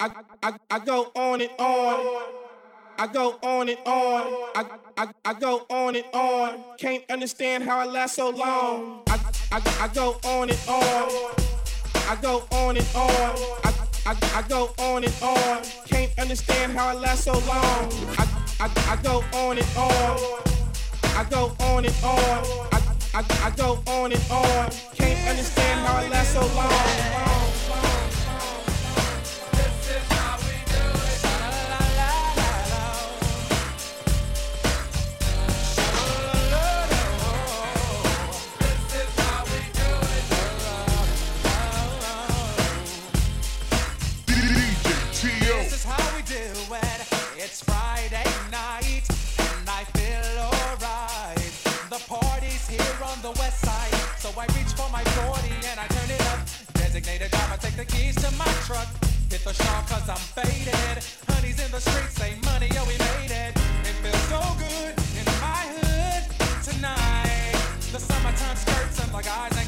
I, I, I go on and on. I go on and on. I, I, I go on and on. Can't understand how I last so long. I, I, I go on and on. I go on and on. I, I, I go on and on. Can't understand how I last so long. I, I, I go on and on. I go on and on. I, I, I go on and on. Can't understand how I last so long. keys to my truck. Hit the shop cause I'm faded. Honey's in the streets, say money, yo, we made it. It feels so good in my hood tonight. The summertime skirts and my guys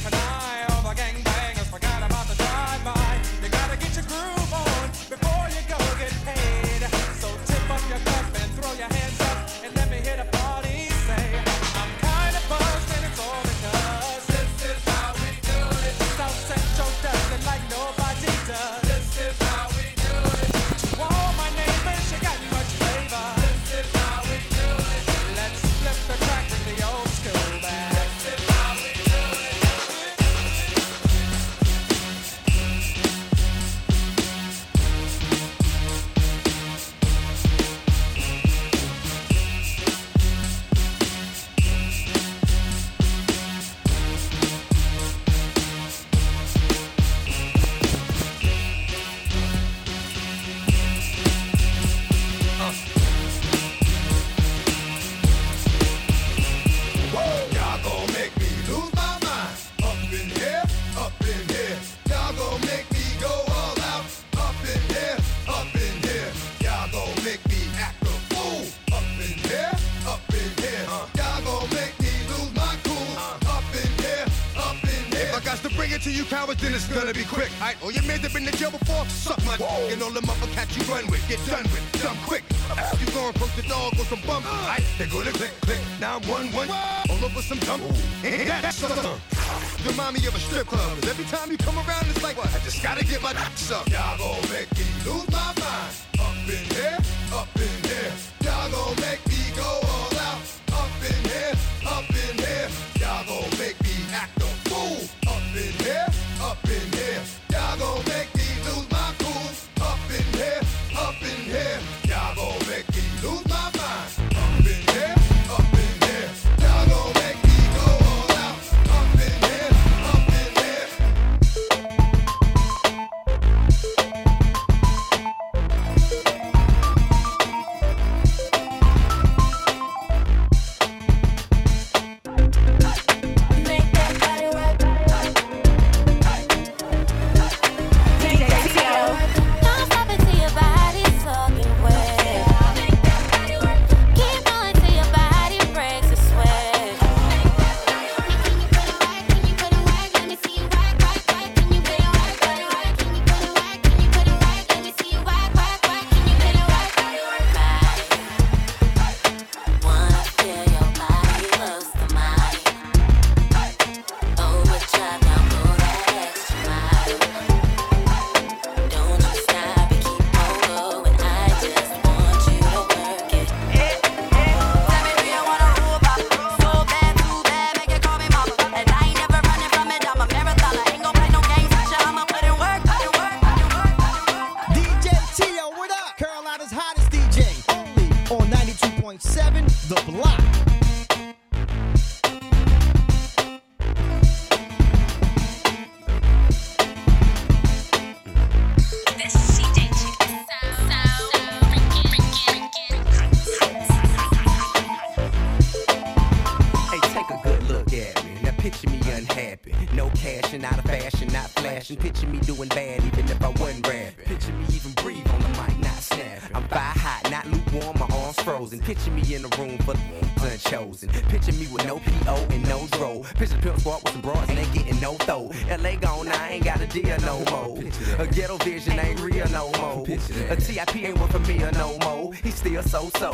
with no PO and no dro. Picture pimps walk with some broads and they getting no throw. LA gone, I ain't got a deal no more. A ghetto vision ain't real no more. A TIP ain't one for me no more. He still so so.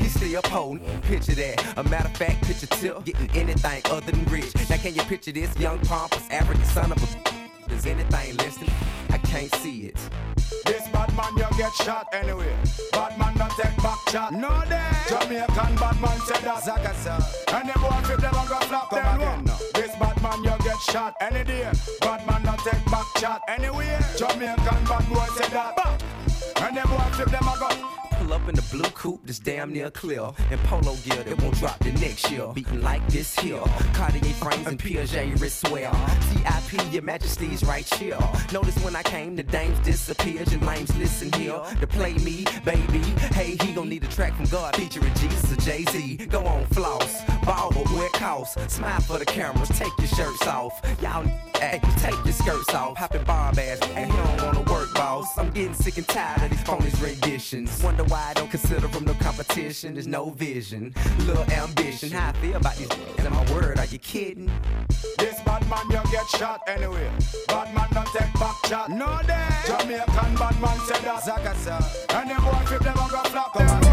He still potent. Picture that. A matter of fact, picture Till getting anything other than rich. Now can you picture this young pompous African son of a? Is anything less? I can't see it. This bad man, you get shot anyway. Bad man don't take back shot. No day. Jamaican bad man said that. Zagasa. And the boy if them a go flop Come them again no. This bad man, you get shot any day. Bad man don't take back shot anywhere. Jamaican bad boy said that. Bah. And the boy flip them a go. Pull up in the blue coupe that's damn near clear. And polo gear that won't drop the next year. Beating like this here. Cartier frames and Piaget wristwear. TIP, your majesty's right here. Notice when I came, the dames disappeared. Your lames listen here to play me, baby. Hey, he gon' need a track from God featuring Jesus or Jay Z. Go on, floss. Ball, but wear costs. Smile for the cameras, take your shirts off. Y'all, hey, take your skirts off. Hopping bar ass, and he don't wanna work, boss. I'm getting sick and tired of these phonies renditions. Wonder why I don't consider them no competition. There's no vision, little ambition. How I feel about these and my word, are you kidding? This bad man, you get shot anyway. Bad man don't take back shot. No day. Jamaican bad man said that. Zagasa. And the boy flip them a go flop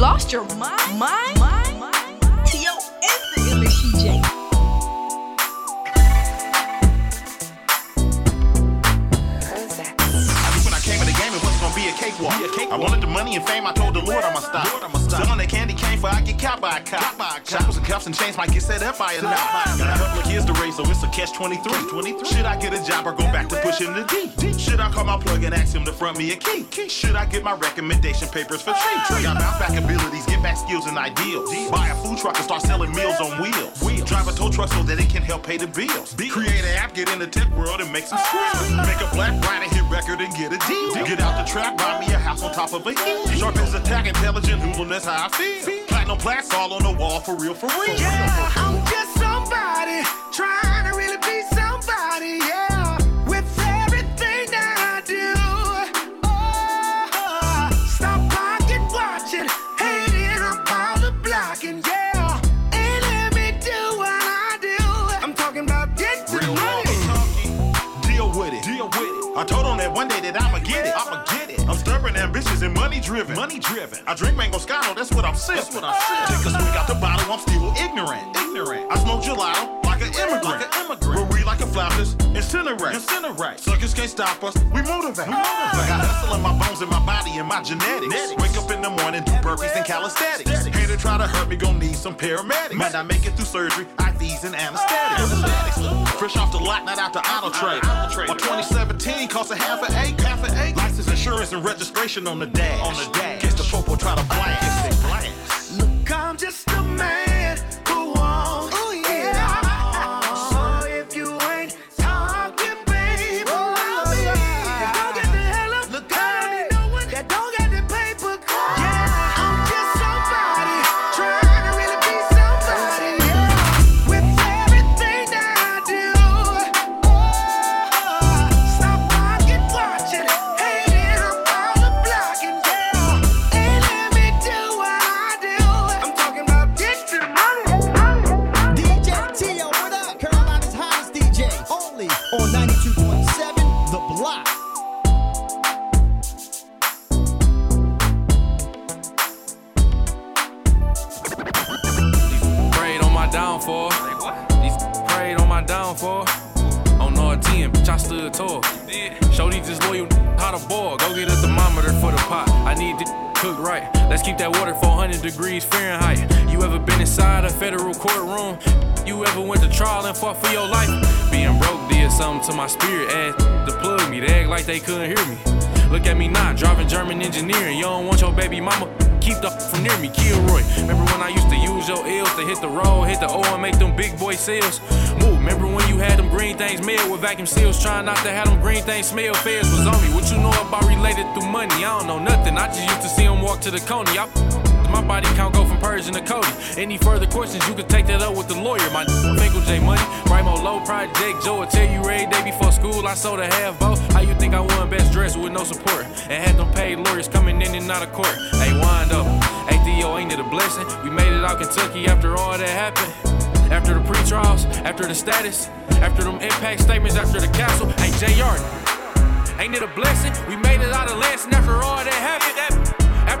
lost your mind? Mind? T.O. is the illest Shejay. I knew when I came in the game it wasn't gonna be a cakewalk. I wanted the money and fame, I told the Lord I'ma stop. Selling that candy for I get caught by a cop. Shackles and cuffs and chains might get set up by a knot. Got a couple of kids to raise, so it's a catch 23. 23. Should I get a job or go back to pushing the D? Should I call my plug and ask him to front me a key? Should I get my recommendation papers for free? Got bounce back abilities, get back skills and ideals. Buy a food truck and start selling meals on wheels. Drive a tow truck so that it can help pay the bills. Create an app, get in the tech world and make some ah. skills. Make a black Friday hit record and get a deal. Get out the trap, buy me a house on top of a hill. Sharp as attack, intelligent, noodle, that's how I feel. Platinum plaques all on the wall for real, for real. Yeah, I'm just somebody trying money driven. Money driven. I drink mango scotto, that's what I'm sipping. That's what I'm sipping. Take a swig out the bottle, I'm still ignorant. Ignorant. I smoke gelato like an immigrant. Like an immigrant. But we like a flappers, incinerate. Incinerate. Suckers can't stop us. We motivate. We motivate. I got hustle in my bones, in my body, and my genetics. Wake up in the morning, do burpees and calisthenics. Hater try to hurt me, gon' need some paramedics. Might not make it through surgery, IVs and anesthetics. Fresh off the lot, not out the auto trade. My 2017 cost a half an eight, half an eight. Insurance, and registration on the dash. On the dash. Case the popo try to blast. Look, I'm just a man They couldn't hear me. Look at me now, driving German engineering. You don't want your baby mama. Keep the from near me, Kilroy. Remember when I used to use your ills to hit the road, hit the O and make them big boy sales? Move, remember when you had them green things mailed with vacuum seals, trying not to have them green things smell? Feds was on me. What you know about related through money? I don't know nothing. I just used to see them walk to the coney. I my body count go from Persian to Cody. Any further questions, you can take that up with the lawyer. My Finkel J Money, Rimo Low Project, Joe will tell you every day before school. I sold a half boat. How you think I won best dressed with no support? And had them paid lawyers coming in and out of court. Hey, wind up. Hey ain't it a blessing? We made it out Kentucky after all that happened. After the pre-trials, after the status, after them impact statements, after the castle. Hey JR, ain't it a blessing? We made it out of Lansing after all that happened.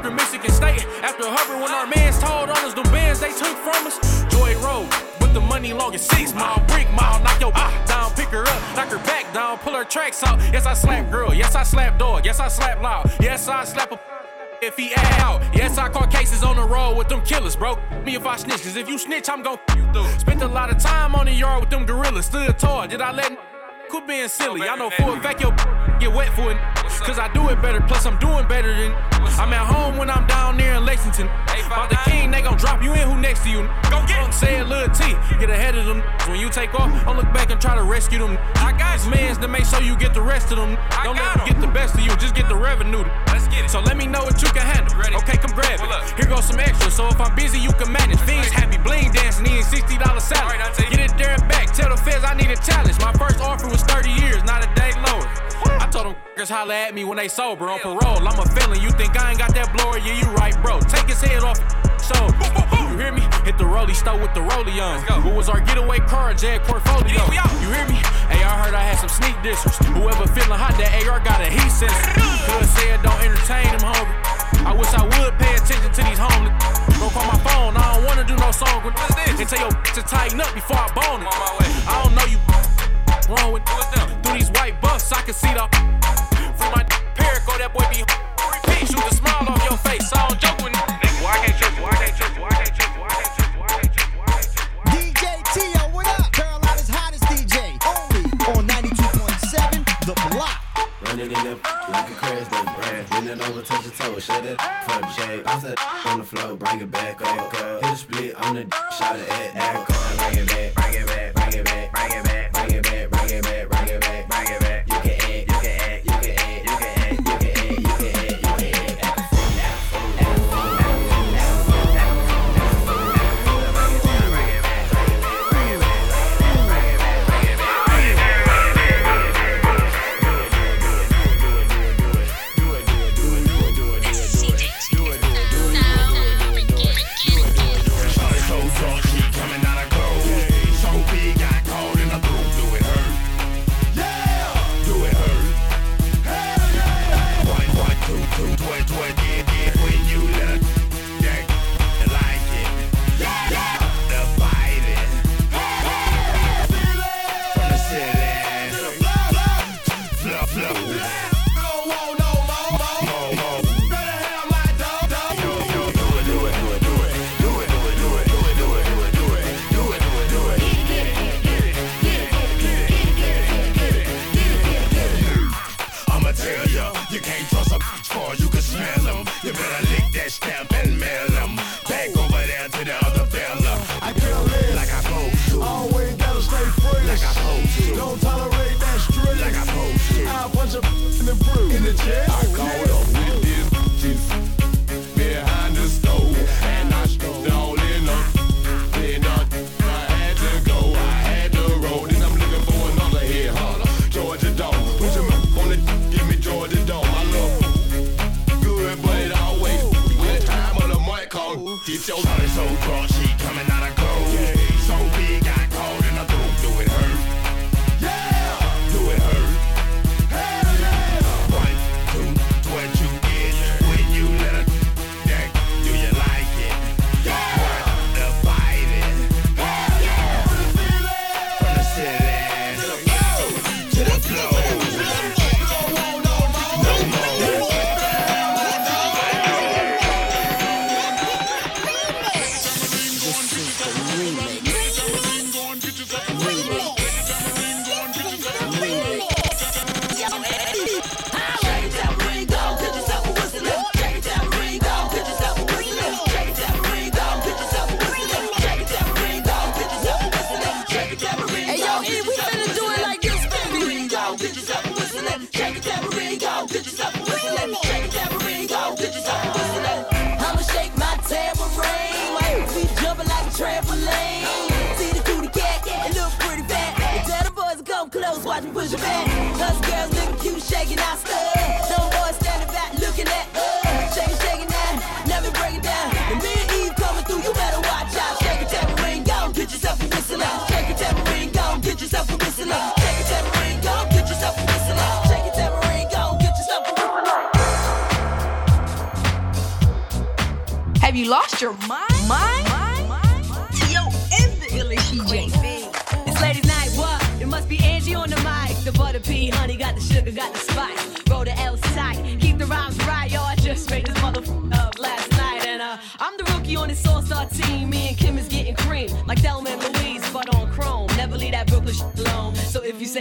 After Michigan State, after Hubbard, when our mans told on us, the bands they took from us. Joy Road, with the money long as six mile, brick mile, knock your down, pick her up, knock her back down, pull her tracks out. Yes, I slap girl, yes, I slap dog, yes, I slap loud, yes, I slap a if he act out. Yes, I caught cases on the road with them killers, bro. Me if I snitch, cause if you snitch, I'm gon' you through. Spent a lot of time on the yard with them gorillas, stood tall. Did I let quit being silly? I know for a fact your get wet for it. Cause I do it better, plus I'm doing better than I'm at home when I'm down there in Lexington. About the king, they gon' drop you in who next to you. Go get it. Say it, Lil T. Get ahead of them. When you take off, don't look back and try to rescue them. I got mans to make sure you get the rest of them. Don't let them get the best of you, just get the revenue. Let's get it. So let me know what you can handle. Okay, come grab it. Here goes some extra, so if I'm busy, you can manage. Fiends happy, bling dancing, eating $60 salad. Get it there and back. Tell the feds I need a challenge. My first offer was 30 years, not a day lower. I told them holla at me when they sober on parole. I'm a felon. You think I ain't got that blower? Yeah, you right, bro. Take his head off. So, you hear me? Hit the rollie stove with the rollie on. What was our getaway car? Jag portfolio. You hear me? Hey, I heard I had some sneak dissers. Whoever feeling hot, that AR got a heat sensor. Cuz said don't entertain them hungry. I wish I would pay attention to these homeless. Don't call my phone. I don't wanna do no song with this. And tell your to tighten up before I bone it. I don't know you wrong with through these white buffs. I can see the my Perico. That boy be repeat. Shoot the smile off your face. I don't joke with nigga. Why can't trust? Why can't trust? Why can't trust? Why can't trust? Why can't trust? Why can't trust? DJ T.O., what up? Carolina's hottest DJ. Only on 92.7 The Block. Running in the like a crash that brand. Bending over, touch your toe, shut it. Fuck the shade. Bounce that on the floor, bring it back up. Hit a split on the shot it at that car. Bring it back, bring it back, bring it back, bring it back, bring it back, bring it back, bring it back, push back. Us girls looking cute, shaking our stuff. Some boys standing back, looking at us. Shaking, shaking that, never break it down. And me and Eve coming through, you better watch out. Shake go, get yourself a whistle out. Shake go, get yourself a whistle out. Have you lost your mind? Mind?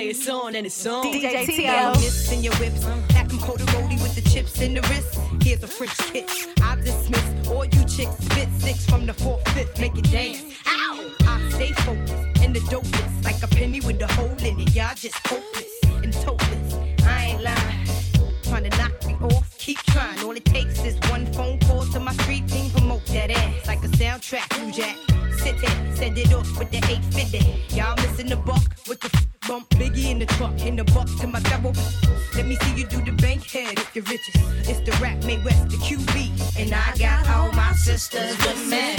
It's on, then it's on. DJ T.O. In your whips. Pack them cold roadie with the chips in the wrist. Here's a French kiss. I dismiss all you chicks. Spit six from the fourth, fifth. Make it dance. Ow! I stay focused and the dopest. Like a penny with a hole in it. Y'all just hopeless and topless. I ain't lying. Trying to knock me off. Keep trying. All it takes is one phone call to my street team. Promote that ass like a soundtrack. New Jack. Sit there. Send it off with the 850. Y'all missing the buck with the Biggie in the. Buck to my double. Let me see you do the bank head if you're richest. It's the rap made west, the QB. And I got all my sisters with me.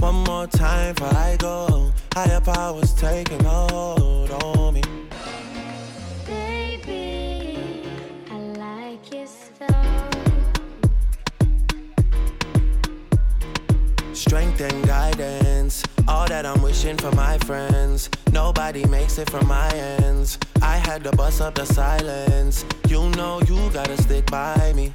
One more time before I go. Higher powers taking a hold on me. Baby, I like so. Strength and guidance, all that I'm wishing for my friends. Nobody makes it from my ends. I had to bust up the silence. You know you gotta stick by me.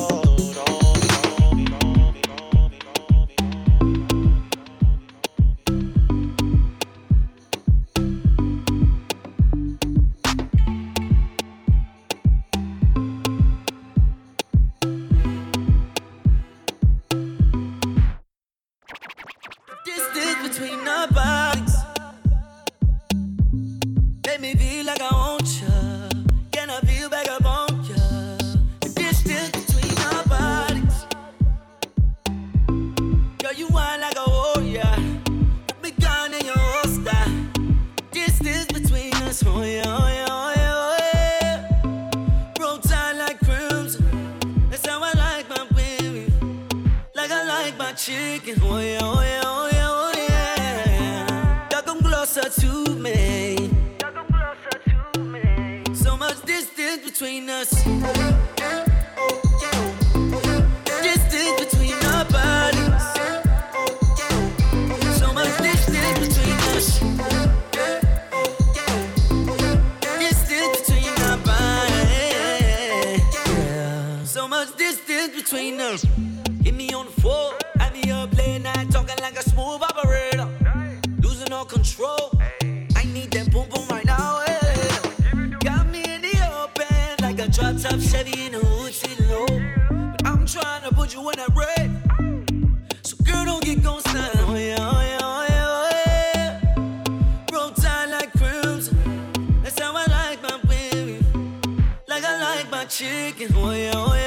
chicken. Yeah,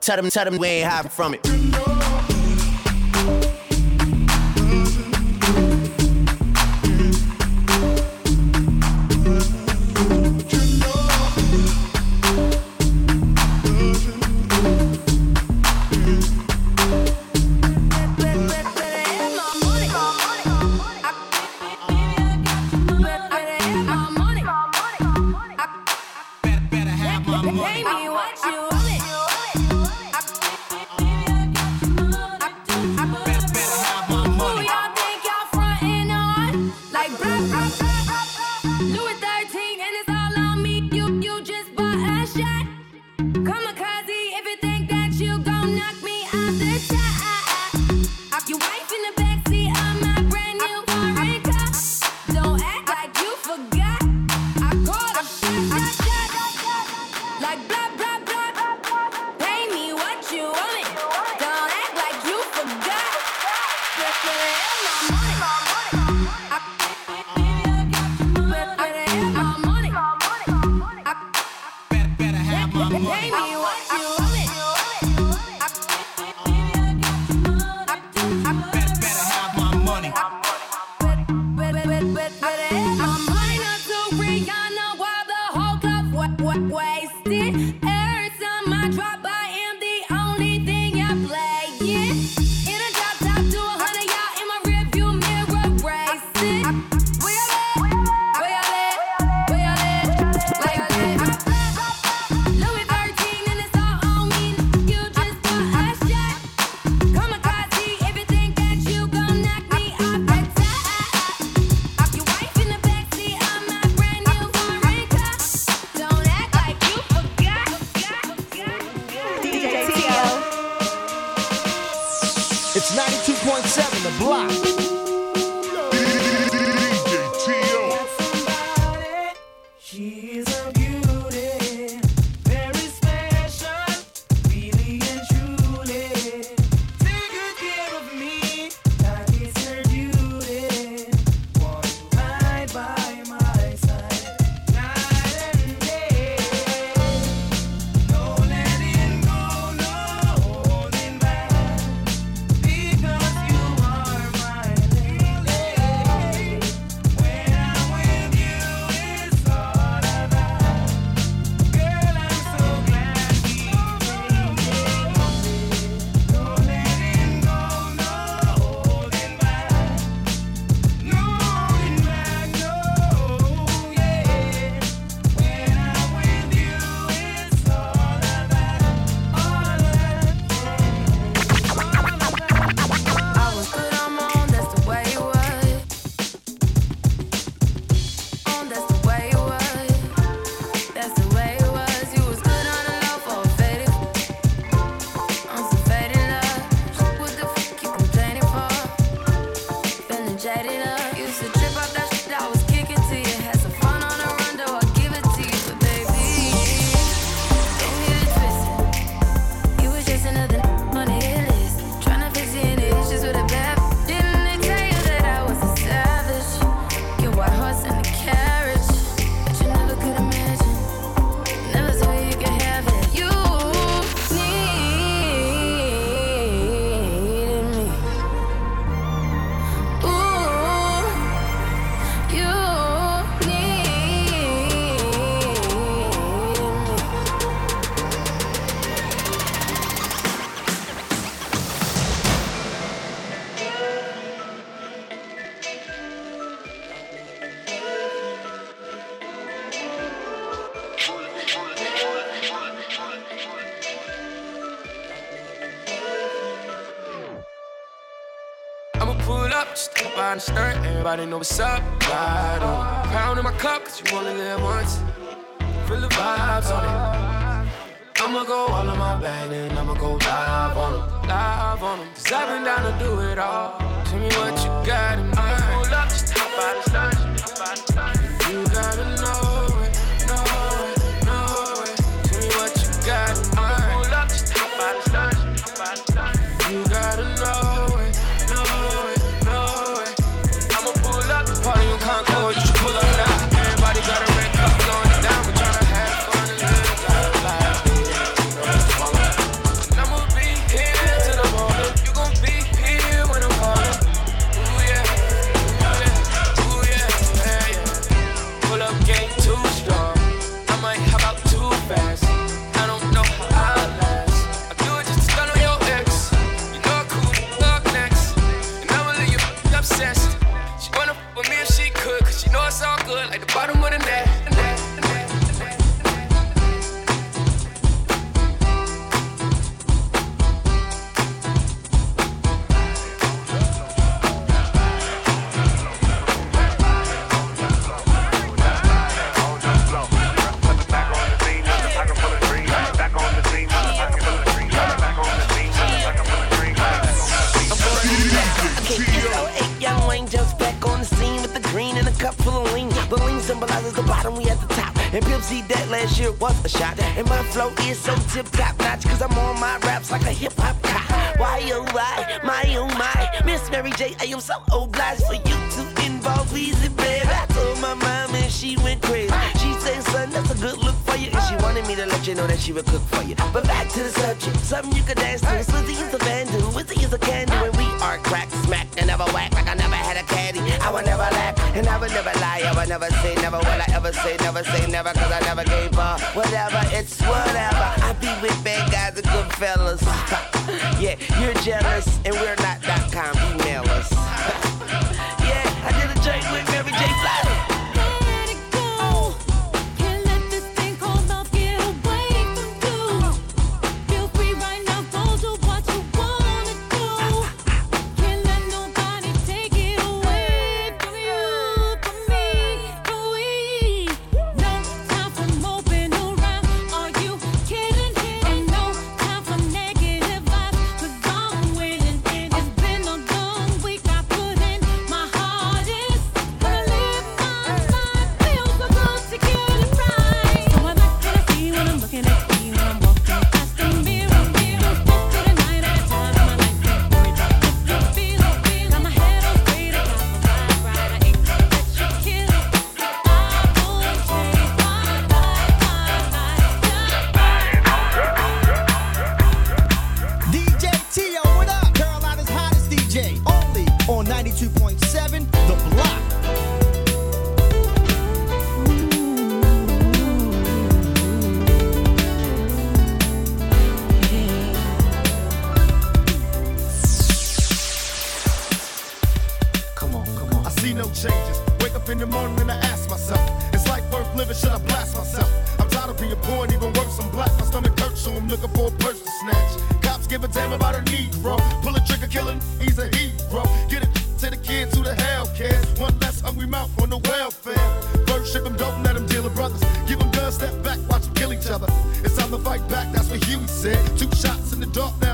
Tell them, tell them we ain't hiding from it. what's up? Ride. Pound in my cup, cause you only live once. Yeah, you're jealous, and we're not dot com. Email us. yeah, I did a joint with Step back, watch them kill each other. It's time to fight back, that's what Huey said. Two shots in the dark now.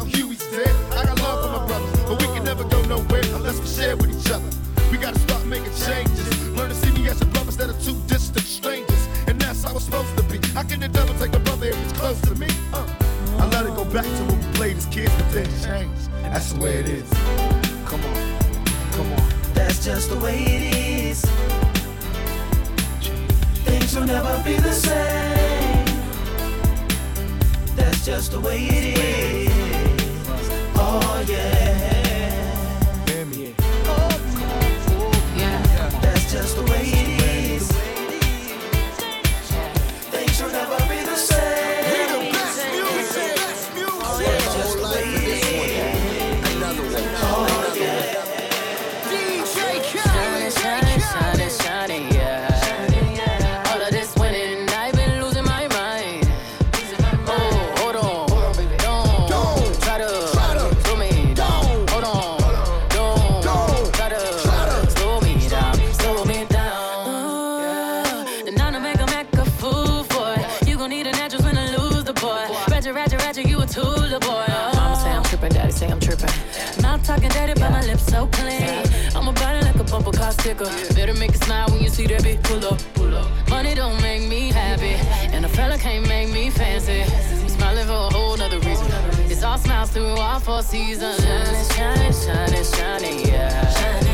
All four seasons. Shining, shining, shining, shining, yeah. Shining,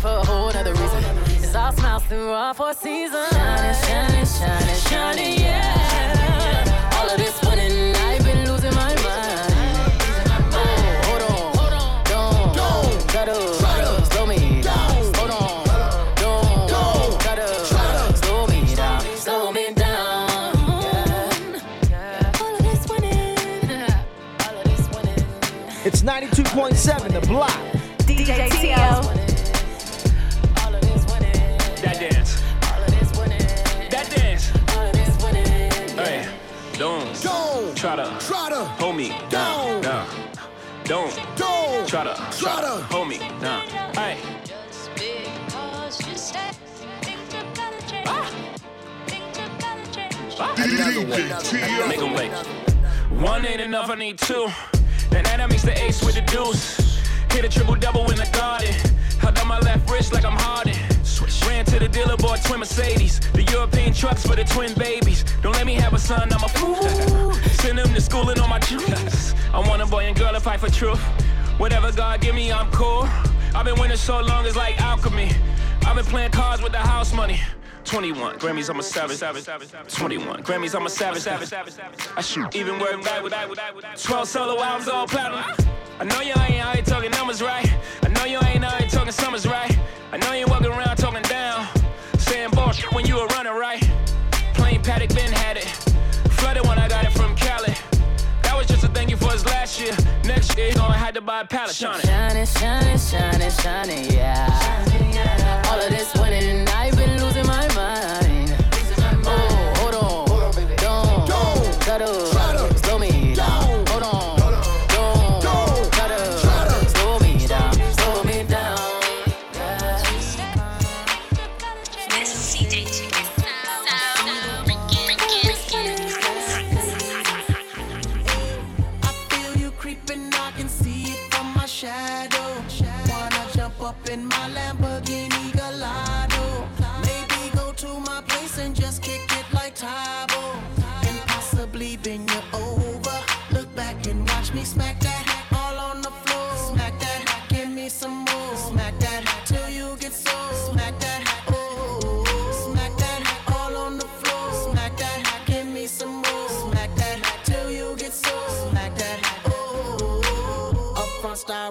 We smiling for a whole other reason. It's all smiles through all four seasons. Shining, shining, shining, shining, yeah. All of this I've been losing my mind. Oh, hold on, don't, don't. Hold on, don't this winning. It's 92.7, the block. Don't try to, try to hold me down. Hey. Make 'em wait. One ain't enough, I need two. Then that makes the ace with the deuce. Hit a triple double in the garden. Held on my left wrist like I'm Harden. Ran to the dealer, bought twin Mercedes. The European trucks for the twin babies. Don't let me have a son, I'm a fool. Send them to school and on my juice. I want a boy and girl to fight for truth. Whatever God give me, I'm cool. I've been winning so long, it's like alchemy. I've been playing cards with the house money. 21 Grammys, I'm a savage. 21 Grammys, I'm a savage. I shoot even word back with 12 solo albums, all platinum. I know you ain't out here talking numbers right. I know you ain't out here talking summers right. I know you walking around talking down, saying bullshit when you were running right. Last year. Next year, he gonna have to buy a pallet. Shining. Shining, shining, shining, shining, yeah. All of this winning, I've been losing my mind. In my Lamborghini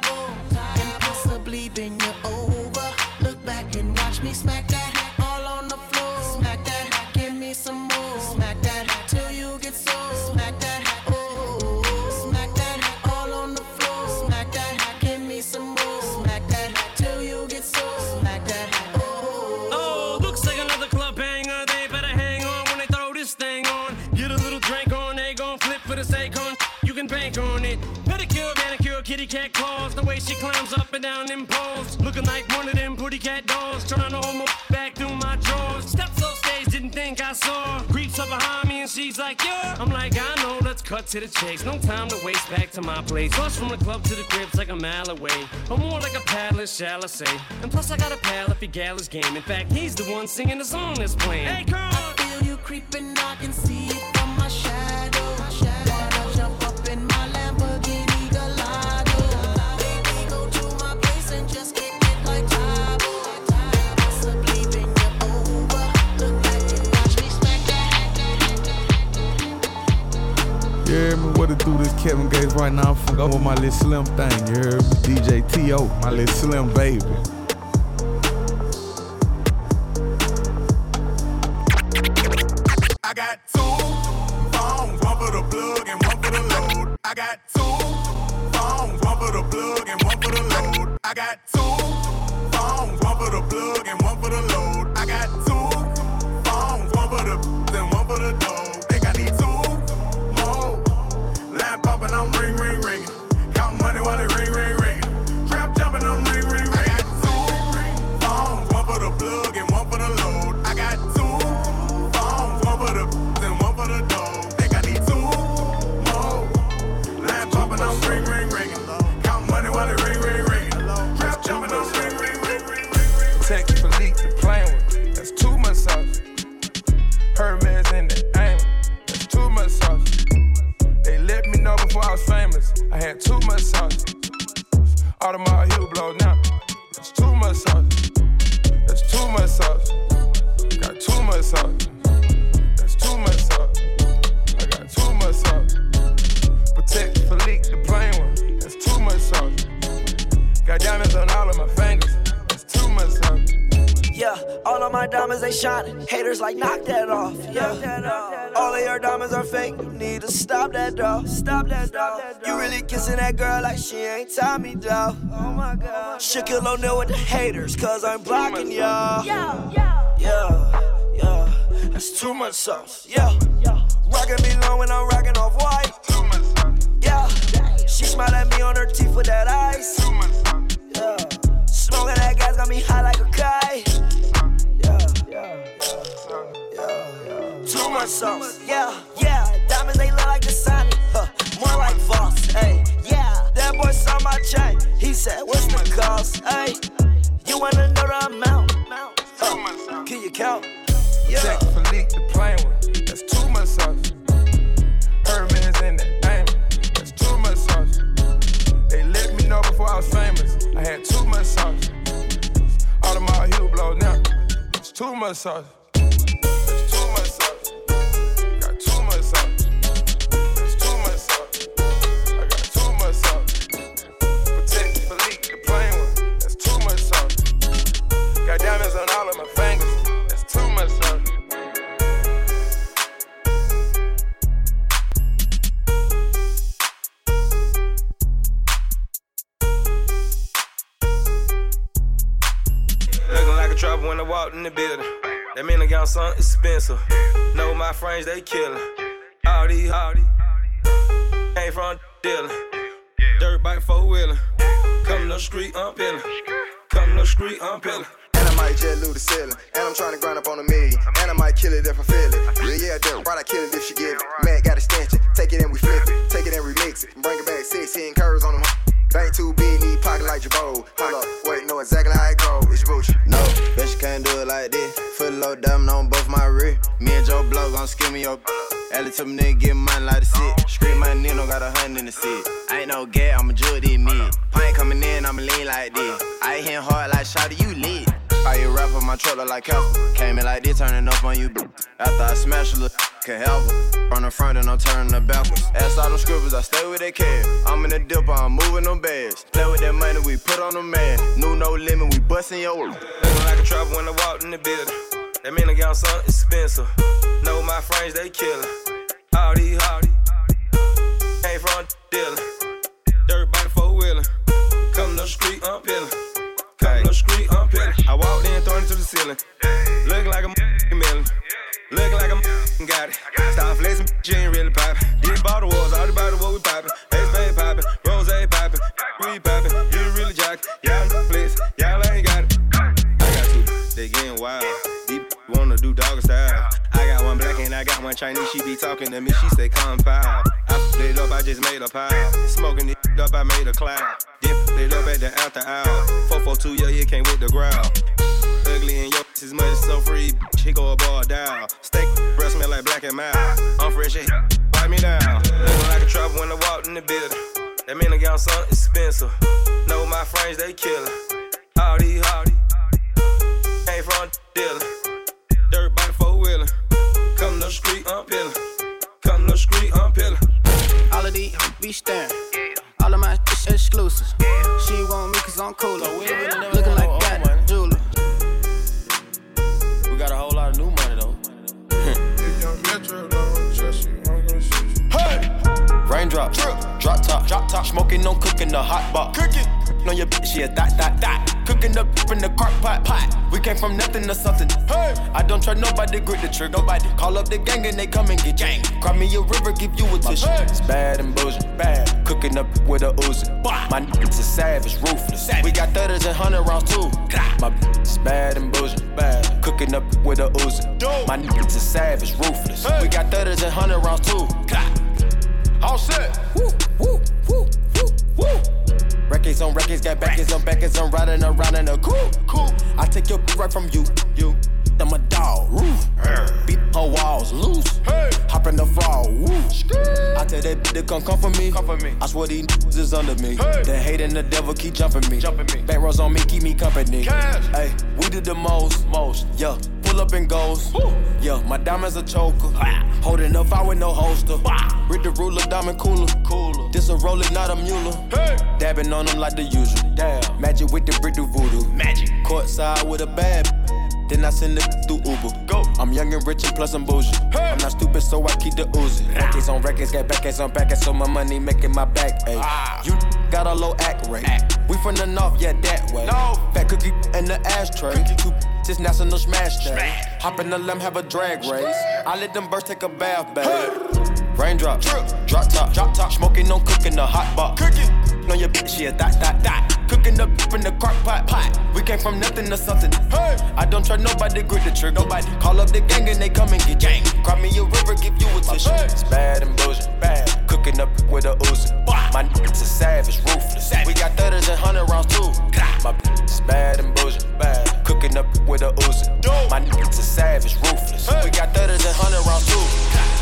Bo. Smack that all on the floor. Smack that, give me some more. Smack that till you get sore. Smack that, oh. Smack that all on the floor. Smack that, give me some more. Smack that till you get sore. Smack that, oh. Oh, looks like another club banger. They better hang on when they throw this thing on. Get a little drink on, they gon' flip for the sake on. You can bank on it. Pedicure, manicure, kitty cat claws. The way she climbs up like, yeah. I'm like, I know, let's cut cut to the chase. No time to waste. Back to my place. Bus from the club to the crib's like a mile away, or more like a palace, shall I say? And plus I got a pal if he gal is game. In fact, he's the one singing the song that's playing. Hey, girl. I feel you creeping, I can see it from my shadow. You heard me? What to do this Kevin Gates right now? I'm go with my little slim thing. You me? DJ T.O., my little slim baby. All my diamonds they shining. Haters like knock that off. Yeah, all of your diamonds are fake. You need to stop that dog. Stop that dog. You really kissing that girl like she ain't Tommy dog. Oh my god. Shaquille O'Neal with the haters, cause I'm blocking y'all. Yeah, yeah, yeah, yeah. That's too much sauce. Yeah, rockin' me long when I'm rockin' off white. Too much. Yeah, she smile at me on her teeth with that ice. Too much. Yeah, smoking that gas got me high like a kite. Too much sauce, yeah, yeah. Diamonds they look like the Sonic, huh? More like Voss, hey, yeah. That boy saw my chain, he said, "What's the cost?" Hey, you wanna know the amount? Huh? Can you count? Yeah. Patek Philippe, the plain one. That's too much sauce. Hermes in the aim. That's too much sauce. They let me know before I was famous. I had too much sauce. Audemars Hublot now. Too much sauce. Walked in the building. That mean I got something expensive. Know my friends, they killin'. All these. Ain't from dealing. Dirt bike four wheeling. Come to the street, I'm peeling. Come to the street, I'm peeling. And I might jet loot the ceiling. And I'm trying to grind up on a million. And I might kill it if I feel it. Yeah, yeah, dirt. Right, I kill it if she give it. Matt got a extension. Take it and we flip it. Take it and remix it. Bring it back 16 curves on them. Bank too big, need pocket like Jabot. Hold up, wait, know exactly how it go. It's your booty. No, bitch, you can't do it like this. Foot low diamond on both my rear. Me and Joe Blow gon' skim me up. Ellie to me nigga get mine like a sit. Scream my nigga got a hundred in the seat. Ain't no gay, I'ma judge this me. Pint coming in, I'ma lean like this. I ain't hard like shot you lit. I you rap on my look like Kefir. Came in like this, turning up on you. After I smash a can help her. From the front and I'm turning the backwards. Ask all them scribbles, I stay with they care. I'm in the dipper, I'm moving them bags. Play with that money, we put on the man. New no limit, we bustin' your work. Looking like a trouble when I walk in the building. That mean I got something expensive. Know my friends, they killin'. All these, all these. Ain't from dealing. Dirt bike four wheeling. Come to the street, I'm peeling. I'm. I walked in, throwing it to the ceiling. Look like a million. Look like a got it. Stop flexing, she ain't really poppin'. These bottle wars, all the what we poppin'. Ace Spade poppin', Rose poppin', we poppin'. You really jock, y'all flex, y'all ain't got it. I got two, they getting wild. Deep wanna do dog style. I got one black and I got one Chinese, she be talking to me, she say compound. I f it up, I just made a pile. Smoking it up, I made a cloud. It up at the after hour. 442, yeah, it came with the ground. Ugly and your is money so free, bitch, he go a ball down. Steak, breast smell like black and mild. I'm fresh, it wipe me down. Looking like a trouble when I walked in the building. That mean I got something expensive. Know my friends, they killin'. All these. Came from dealer. Dirt bike four wheeler. Come to the street, I'm peeling. Come to the street, I'm peeling. All of these be staring. All of my exclusive. She want me cause I'm cooler. Looking like that jeweler. We got a whole lot of new money though. Hey! Raindrop, drip, drop top, drop top. Smoking, no cooking, the hot box. Cooking. On your bitch, yeah, that, that, that. Cooking up in the crock pot, pot. We came from nothing to something. Hey! I don't try nobody, grip the trigger. Nobody call up the gang and they come and get gang. Cry me a river, give you a tissue. It's bad and bullshit, bad. Cooking up with a Uzi. My niggas is savage, ruthless. We got thudders and hundred rounds too. My is bad and bullshit, bad. Cooking up with a Uzi. My niggas is savage, ruthless. We got thudders and hundred rounds too. All set. Woo, woo. Records on records, got backers on backers, I'm riding around in a coupe. Cool. I take your right from you, you. I'm a dog, roof. Beat her walls loose. Hey. Hop in the fall, woo. I tell that bitch to come come for me. Come for me. I swear these niggas is under me. Hey. The hate and the devil keep jumping me. Jumping me. Back rows on me, keep me company. Cash. Hey, we did the most, most. Yeah. Pull up and goes. Yeah, my diamonds a choker. Holding up, I with no holster. Read the ruler, diamond cooler. Cooler. This a roller, not a mule. Hey. Dabbing on them like the usual. Damn. Magic with the brick do voodoo. Magic. Courtside with a bad. Then I send it through Uber. Go. I'm young and rich and plus I'm bougie. Hey. I'm not stupid, so I keep the Uzi. Records on records, got backers on backers, so my money making my back. Ay. Ah. You got a low act rate. We from the north, yeah, that way. No. Fat cookie in the ashtray. Two just national smash day. Hop in the limb, have a drag race. I let them birds take a bath, babe. Raindrop, drip, drop top, drop top. Smoking, no cooking, the hot box. Cooking on your bitch, yeah, that, that, that. Cooking up in the crock pot, pot. We came from nothing to something. Hey, I don't try nobody, grip the trigger. Nobody call up the gang and they come and get gang. Cry me a river, give you a tissue. It's bad and bullshit, bad. Cooking up with a Uzi. My niggas is savage, ruthless. We got thudders and hundred rounds too. My bitch is bad and bullshit, bad. Cooking up with a Uzi. My niggas is savage, ruthless. We got thudders and hundred rounds too.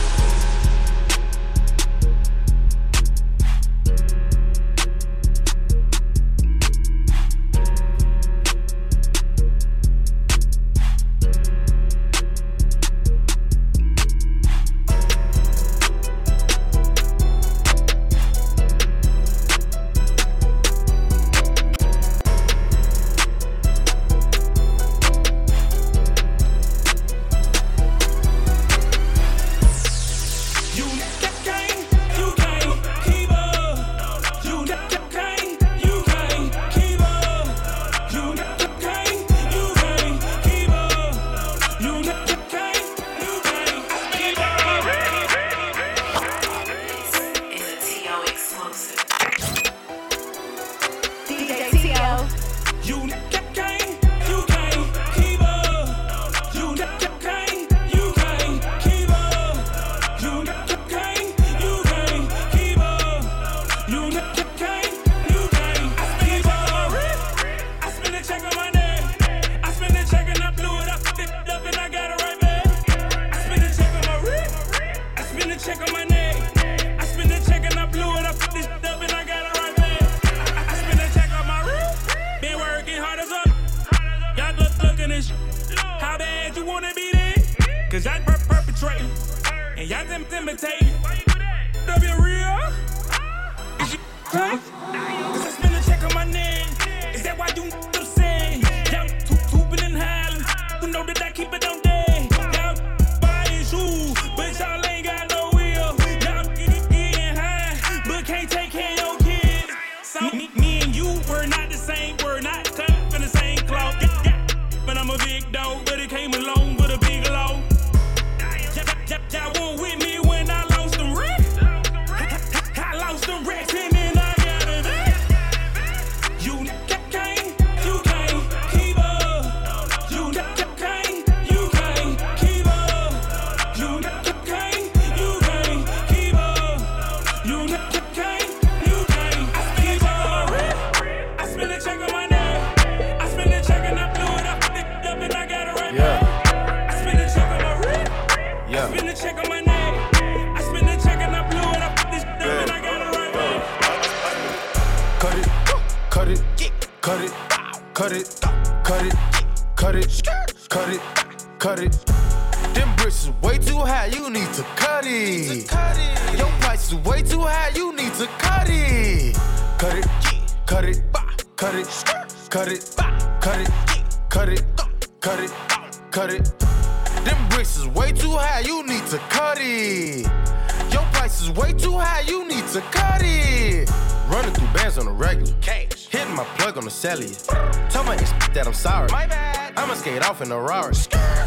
in a Rari.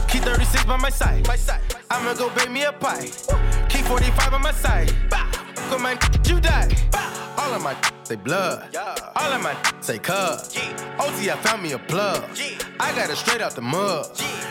Key 36 by my side. I'ma go bake me a pie. Key 45 on my side. Look my you die. All of my say blood. All of my say cub. OT, I found me a plug. I got it straight out the mud.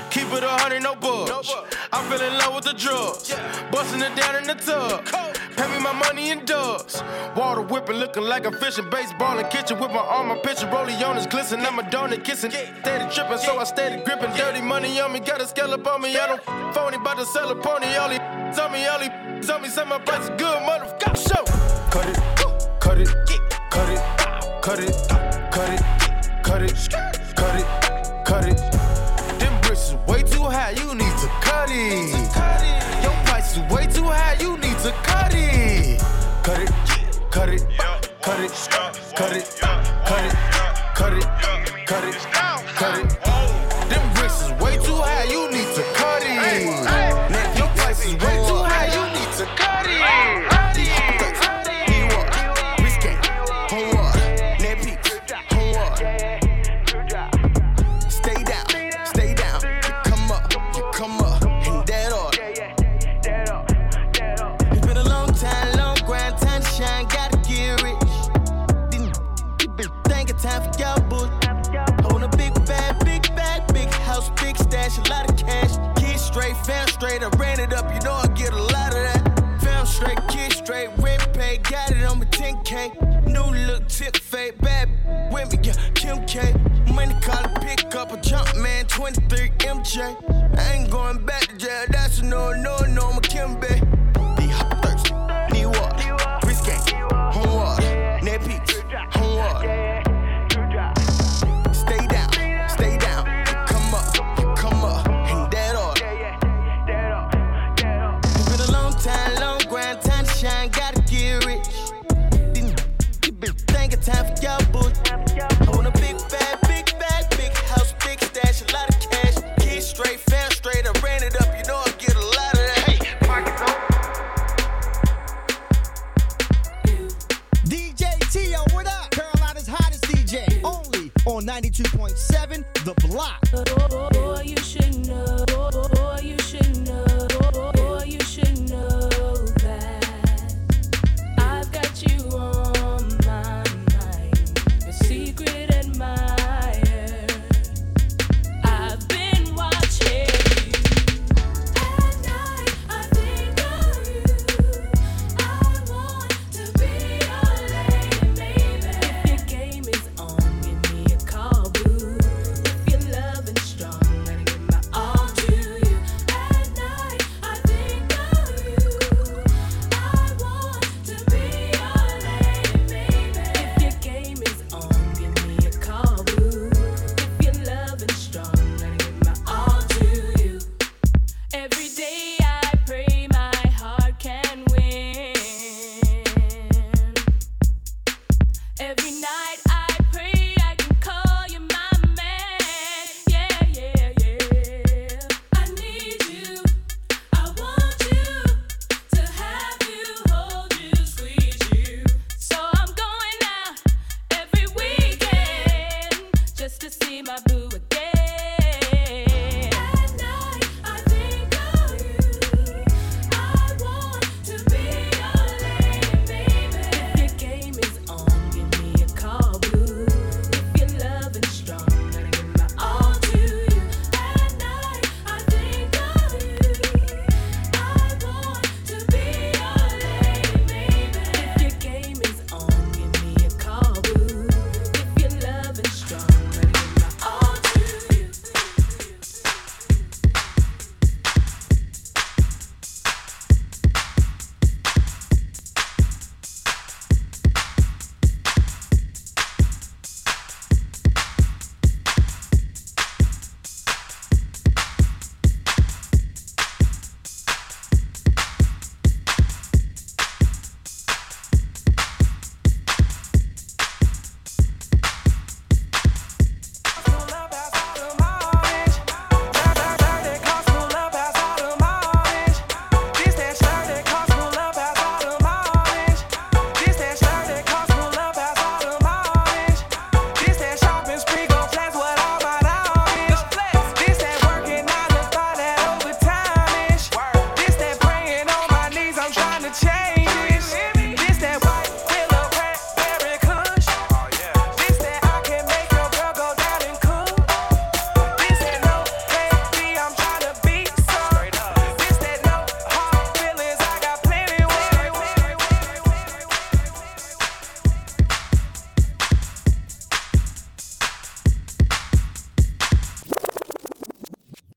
Keep it a hundred, no bugs. I'm in love with the drugs. Busting it down in the tub. Hand me my money in dubs. Water whipping, looking like a fishing baseball in kitchen with my arm, a pitcher. rolling on his glisten. I'm a donut kissing, steady tripping, so I steady gripping. Dirty money on me, got a scallop on me. I don't phony, about to sell a pony. All he tell me, all he tell me, send my price good, motherfucker. Show. Cut it, cut it, cut it, cut it, cut it, cut it. Cut it.